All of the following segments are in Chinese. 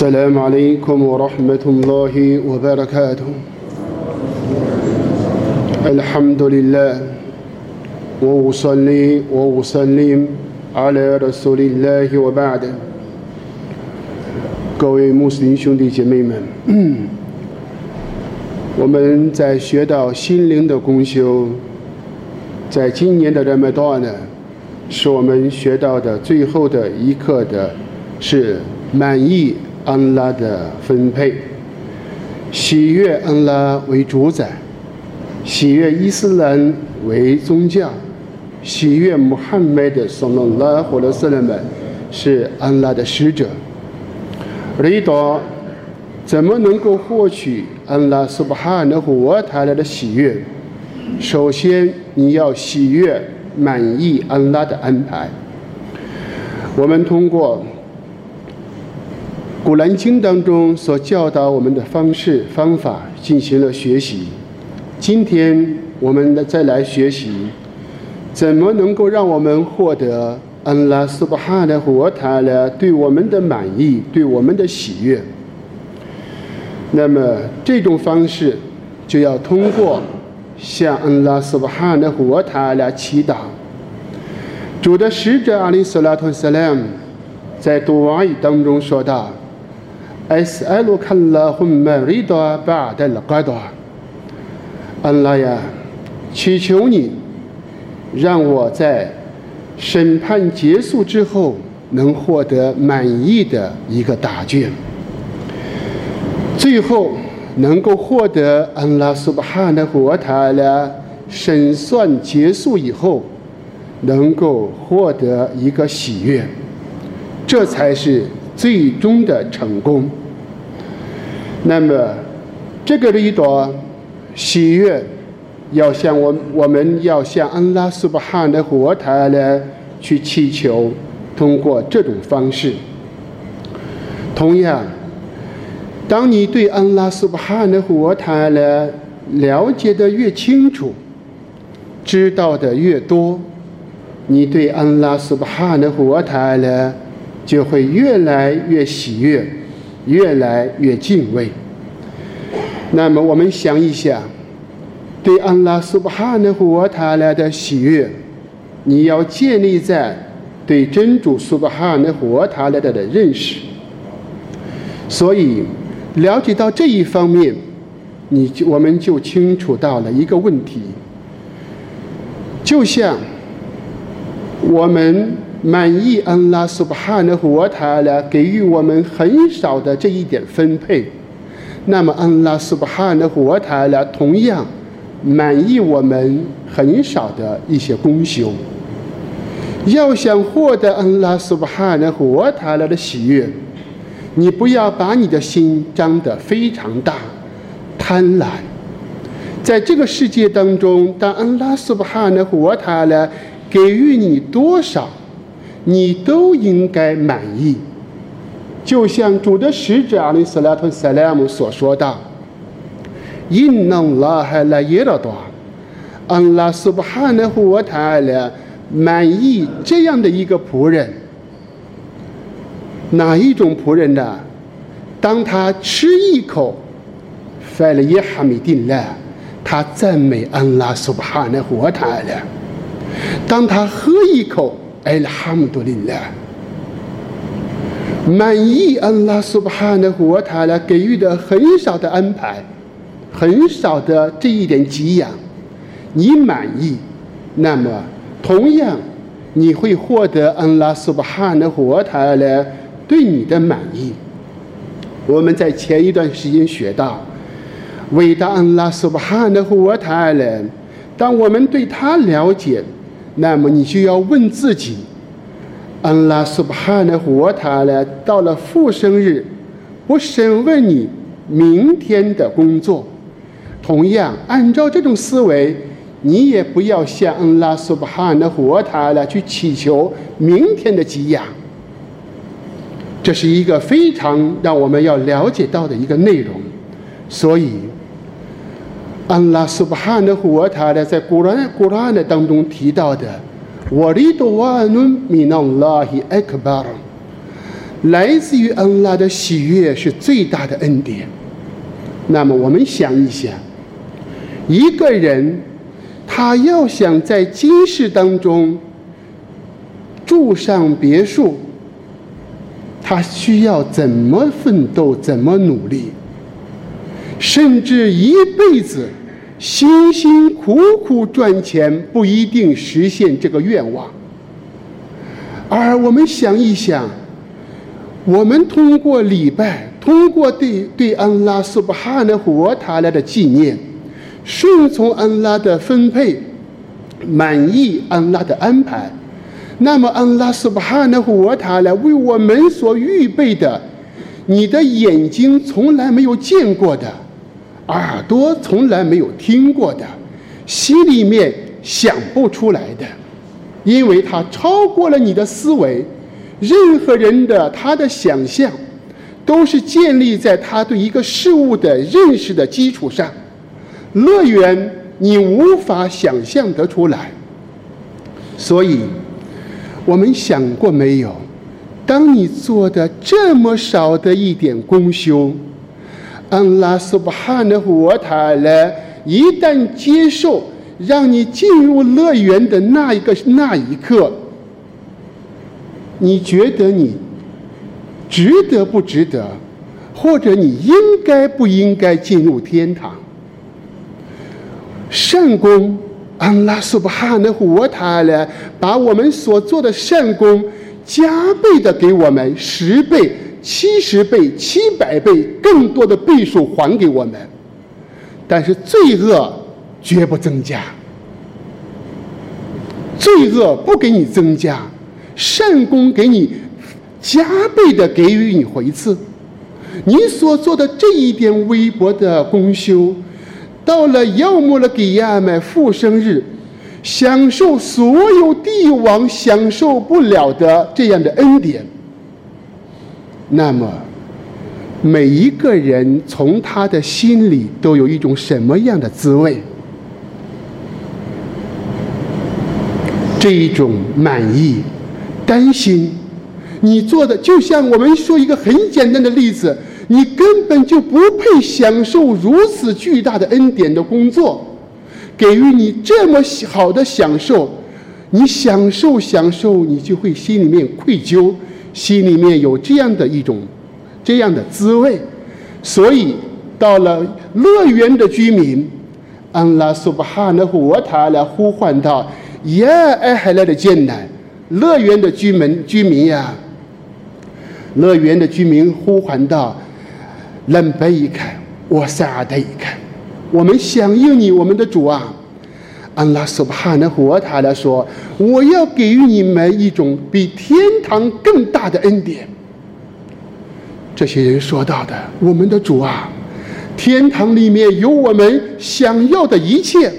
السلام عليكم ورحمة الله وبركاته الحمد لله وأصلي وأسلم على رسول الله وبعد 各位穆斯林兄弟姐妹们，我们在学到心灵的功修，在今年的 Ramadan 呢，是我们学到的最后的一课的，是满意 安拉的分配，喜悦安拉为主宰，喜悦伊斯兰为宗教，喜悦穆罕默德（圣安拉或者斯人们）是安拉的使者。里多怎么能够获取安拉苏巴哈的和他来的喜悦？首先，你要喜悦、满意安拉的安排。我们通过《古兰经》当中所教导我们的方式方法进行了学习。今天，我们再来学习，怎么能够让我们获得安拉苏巴哈的和塔来对我们的满意、对我们的喜悦？那么，这种方式就要通过向安拉苏巴哈的和塔来祈祷。主的使者阿里斯拉图萨拉姆在读王语当中说道。أسألك اللهم رضا بعد القضاء 安拉呀，祈求你，让我在审判结束之后能获得满意的一个答卷，最后能够获得安拉苏巴哈的和他的审算结束以后，能够获得一个喜悦，这才是最终的成功。 那么，这个里多喜悦，要向我我们要向安拉苏巴哈的活台呢去祈求，通过这种方式。同样，当你对安拉苏巴哈的活台呢了解的越清楚，知道的越多，你对安拉苏巴哈的活台呢就会越来越喜悦。越来越敬畏。那么，我们想一想，对安拉苏巴哈的和塔拉的喜悦，你要建立在对真主苏巴哈的和他来的的认识。所以，了解到这一方面，你就我们就清楚到了一个问题，就像我们。满意安拉苏巴哈的和他来给予我们很少的这一点分配，那么安拉苏巴哈的和他来同样满意我们很少的一些功修。要想获得安拉苏巴哈的和他来的喜悦，你不要把你的心张得非常大，贪婪。在这个世界当中，当安拉苏巴哈的和他来给予你多少？你都应该满意，就像主的使者阿里斯拉图萨拉姆所说的：“因能拉海来耶拉多，安拉苏巴哈的和他来满意这样的一个仆人。哪一种仆人呢？当他吃一口，费了耶哈米丁来，他赞美安拉苏巴哈的和他来；当他喝一口。”艾拉哈姆多林拉，满意安拉苏巴哈的和他来给予的很少的安排，很少的这一点给养，你满意，那么同样你会获得安拉苏巴哈的和他来对你的满意。我们在前一段时间学到，伟大安拉苏巴哈的和他来，当我们对他了解。那么你就要问自己：安拉苏巴哈的活塔呢？到了复生日，我审问你明天的工作。同样，按照这种思维，你也不要向安拉苏巴哈的活塔来去祈求明天的给养。这是一个非常让我们要了解到的一个内容。所以。安拉苏巴哈的和他的在古兰古兰的当中提到的，我里多瓦努米纳拉希艾克巴尔，来自于安拉的喜悦是最大的恩典。那么我们想一想，一个人他要想在今世当中住上别墅，他需要怎么奋斗，怎么努力，甚至一辈子辛辛苦苦赚钱，不一定实现这个愿望。而我们想一想。我们通过礼拜，通过对对安拉苏巴哈的活塔来的纪念，顺从安拉的分配，满意安拉的安排，那么安拉苏巴哈的活塔来为我们所预备的，你的眼睛从来没有见过的，耳朵从来没有听过的，心里面想不出来的，因为它超过了你的思维。任何人的他的想象，都是建立在他对一个事物的认识的基础上。乐园你无法想象得出来。所以，我们想过没有？当你做的这么少的一点功修，安拉苏巴哈的活塔来一旦接受，让你进入乐园的那一个那一刻。你觉得你值得不值得，或者你应该不应该进入天堂？善功，安拉苏巴哈的活塔了，把我们所做的善功加倍的给我们十倍、七十倍、七百倍更多的倍数还给我们，但是罪恶绝不增加，罪恶不给你增加。善功给你加倍的给予你回赐，你所做的这一点微薄的功修，到了要么了给亚麦复生日，享受所有帝王享受不了的这样的恩典，那么每一个人从他的心里都有一种什么样的滋味？这一种满意。担心，你做的就像我们说一个很简单的例子，你根本就不配享受如此巨大的恩典的工作，给予你这么好的享受，你享受享受，你就会心里面愧疚，心里面有这样的一种这样的滋味，所以到了乐园的居民，安拉苏巴哈纳胡瓦塔来呼唤道：“耶埃海勒的艰难。”乐园的居民居民呀，乐园的居民呼唤道：“冷白一看，我傻的一看，我们响应你，我们的主啊！”安拉苏巴哈的活塔来说：“我要给予你们一种比天堂更大的恩典。”这些人说到的：“我们的主啊，天堂里面有我们想要的一切，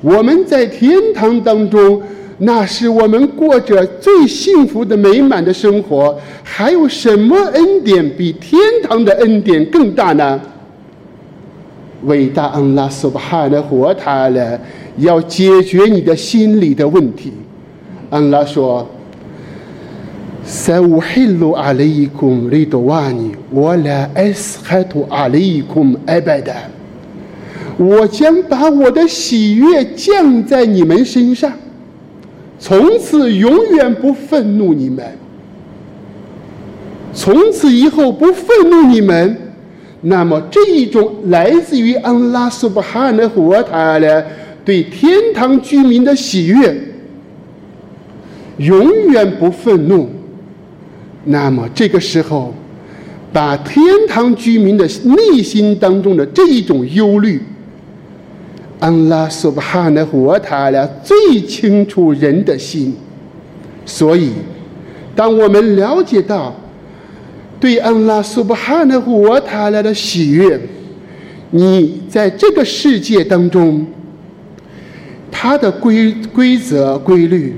我们在天堂当中。”那是我们过着最幸福的美满的生活，还有什么恩典比天堂的恩典更大呢？伟大安拉苏巴哈的活塔了，要解决你的心理的问题。安拉说：“塞乌黑鲁阿雷伊库里多瓦尼，我来艾斯海图阿雷伊库艾拜达，我将把我的喜悦降在你们身上。”从此永远不愤怒你们，从此以后不愤怒你们，那么这一种来自于安拉苏巴哈的活塔的对天堂居民的喜悦，永远不愤怒。那么这个时候，把天堂居民的内心当中的这一种忧虑。安拉苏巴哈的活塔了最清楚人的心，所以，当我们了解到对安拉苏巴哈的活塔了的喜悦，你在这个世界当中，它的规规则规律，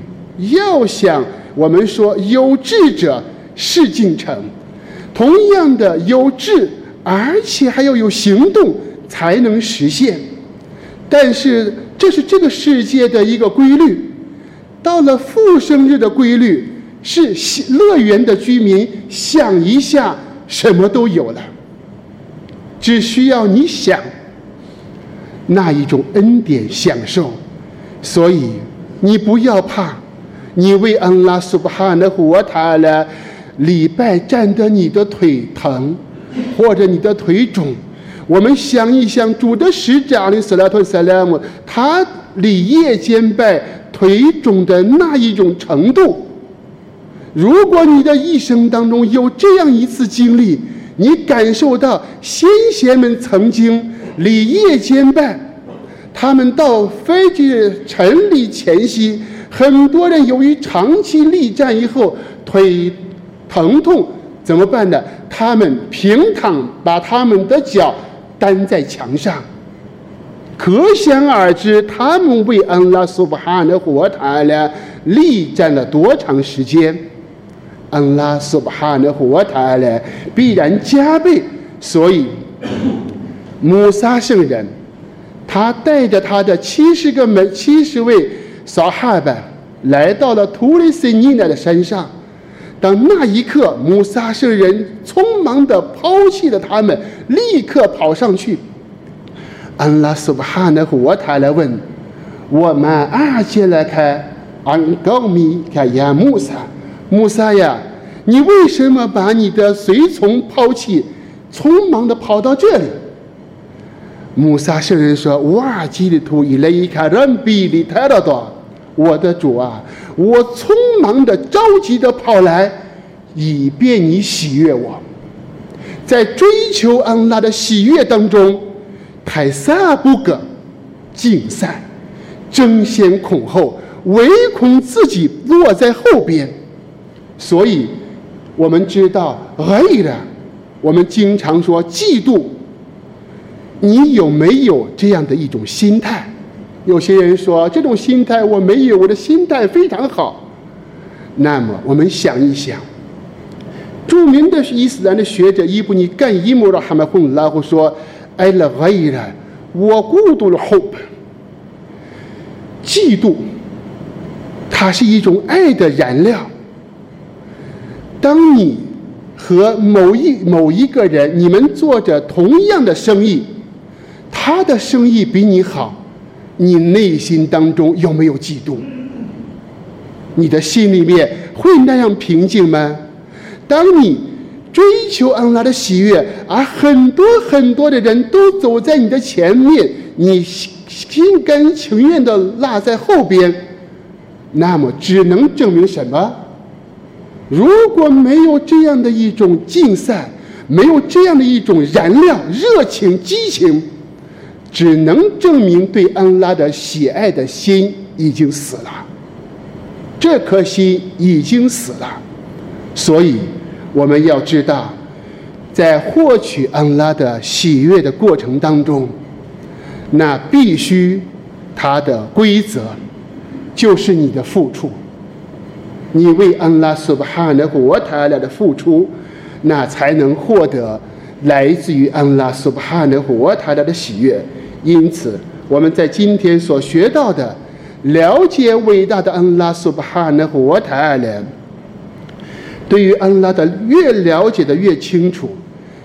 要想我们说有志者事竟成，同样的有志，而且还要有行动才能实现。但是，这是这个世界的一个规律。到了复生日的规律，是乐园的居民，想一下，什么都有了。只需要你想那一种恩典享受，所以你不要怕，你为安拉苏巴哈的活塔了，礼拜站得你的腿疼，或者你的腿肿。我们想一想，主的使者阿里斯拉托萨拉姆，他礼夜间拜腿肿的那一种程度。如果你的一生当中有这样一次经历，你感受到先贤们曾经礼夜间拜，他们到飞机成立前夕，很多人由于长期力战以后腿疼痛怎么办呢？他们平躺，把他们的脚担在墙上，可想而知，他们为安拉苏布哈的活塔呢，力战了多长时间。安拉苏巴哈的活塔呢，必然加倍。所以，穆萨圣人，他带着他的七十个门、七十位扫哈巴，来到了图里斯尼奈的山上。当那一刻，穆萨圣人匆忙地抛弃了他们，立刻跑上去。安拉苏巴哈的活塔来问：“我们阿杰来开安高米开亚穆萨。”穆萨呀，你为什么把你的随从抛弃，匆忙的跑到这里？穆萨圣人说：“哇，基里图伊卡人比里太了多，我的主啊，我匆忙的、着急的跑来，以便你喜悦我。在追求安拉的喜悦当中，凯撒布格竞赛，争先恐后，唯恐自己落在后边。”所以，我们知道，而已的，我们经常说嫉妒。你有没有这样的一种心态？有些人说这种心态我没有，我的心态非常好。那么，我们想一想，著名的伊斯兰的学者伊布尼干伊姆的哈麦洪拉胡说：“爱了而已的，我孤独了 hope。嫉妒，它是一种爱的燃料。”当你和某一某一个人，你们做着同样的生意，他的生意比你好，你内心当中有没有嫉妒？你的心里面会那样平静吗？当你追求安拉的喜悦，而很多很多的人都走在你的前面，你心甘情愿的落在后边，那么只能证明什么？如果没有这样的一种竞赛，没有这样的一种燃料、热情、激情，只能证明对安拉的喜爱的心已经死了。这颗心已经死了，所以我们要知道，在获取安拉的喜悦的过程当中，那必须它的规则就是你的付出。你为安拉苏巴哈的活塔来的付出，那才能获得来自于安拉苏巴哈的活塔来的喜悦。因此，我们在今天所学到的，了解伟大的安拉苏巴哈的活塔来，对于安拉的越了解的越清楚，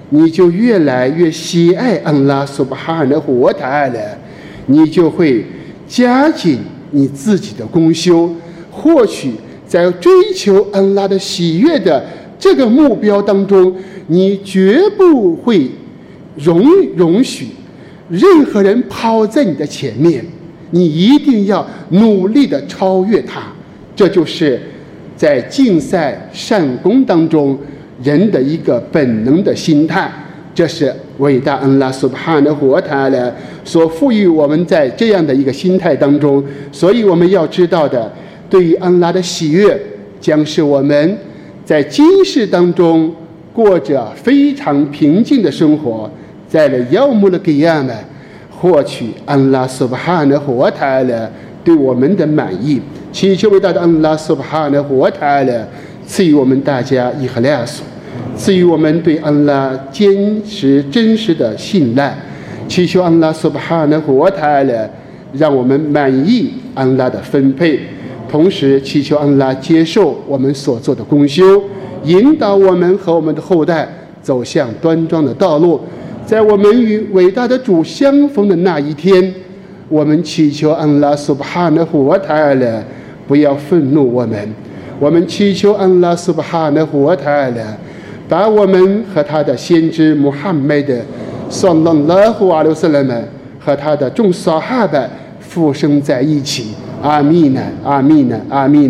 你就越来越喜爱安拉苏巴哈的活塔来，你就会加紧你自己的功修，获取。在追求恩拉的喜悦的这个目标当中，你绝不会容容许任何人跑在你的前面，你一定要努力的超越他。这就是在竞赛善功当中人的一个本能的心态。这是伟大恩拉苏巴哈的活塔了所赋予我们在这样的一个心态当中，所以我们要知道的。对于安拉的喜悦，将是我们在今世当中过着非常平静的生活，在了耀目的给亚们获取安拉苏巴哈的活塔了对我们的满意。祈求伟大的安拉苏巴哈的活塔了赐予我们大家伊赫拉索，赐予我们对安拉坚持真实的信赖。祈求安拉苏巴哈的活塔了让我们满意安拉的分配。同时祈求安拉接受我们所做的功修，引导我们和我们的后代走向端庄的道路。在我们与伟大的主相逢的那一天，我们祈求安拉苏巴哈纳胡瓦塔尔勒不要愤怒我们。我们祈求安拉苏巴哈纳胡瓦塔尔勒把我们和他的先知穆罕默德，萨拉拉胡阿留斯勒们和他的众萨哈巴复生在一起。阿弥呢，阿弥呢，阿弥